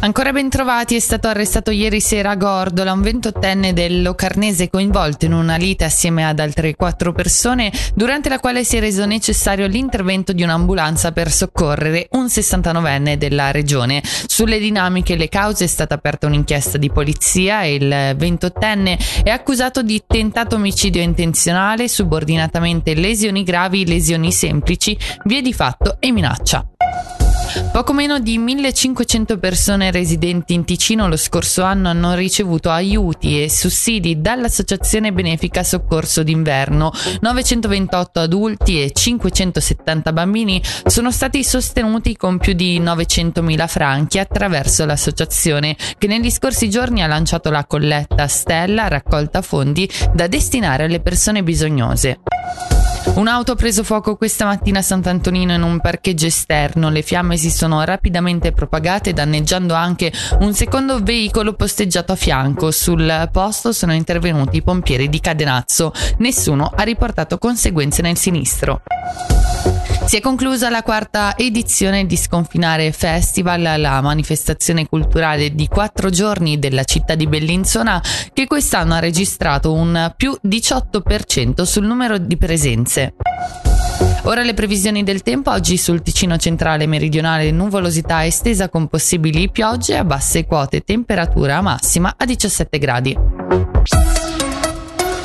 Ancora ben trovati è stato arrestato ieri sera a Gordola un ventottenne del Locarnese coinvolto in una lite assieme ad altre quattro persone durante la quale si è reso necessario l'intervento di un'ambulanza per soccorrere un 69enne della regione. Sulle dinamiche e le cause è stata aperta un'inchiesta di polizia e il ventottenne è accusato di tentato omicidio intenzionale, subordinatamente lesioni gravi, lesioni semplici, vie di fatto e minaccia. Poco meno di 1500 persone residenti in Ticino lo scorso anno hanno ricevuto aiuti e sussidi dall'Associazione Benefica Soccorso d'Inverno. 928 adulti e 570 bambini sono stati sostenuti con più di 900.000 franchi attraverso l'associazione che negli scorsi giorni ha lanciato la colletta Stella raccolta fondi da destinare alle persone bisognose. Un'auto ha preso fuoco questa mattina a Sant'Antonino in un parcheggio esterno. Le fiamme si sono rapidamente propagate, danneggiando anche un secondo veicolo posteggiato a fianco. Sul posto sono intervenuti i pompieri di Cadenazzo. Nessuno ha riportato conseguenze nel sinistro. Si è conclusa la quarta edizione di Sconfinare Festival, la manifestazione culturale di quattro giorni della città di Bellinzona che quest'anno ha registrato un più 18% sul numero di presenze. Ora le previsioni del tempo, oggi sul Ticino centrale meridionale nuvolosità estesa con possibili piogge a basse quote, temperatura massima a 17 gradi.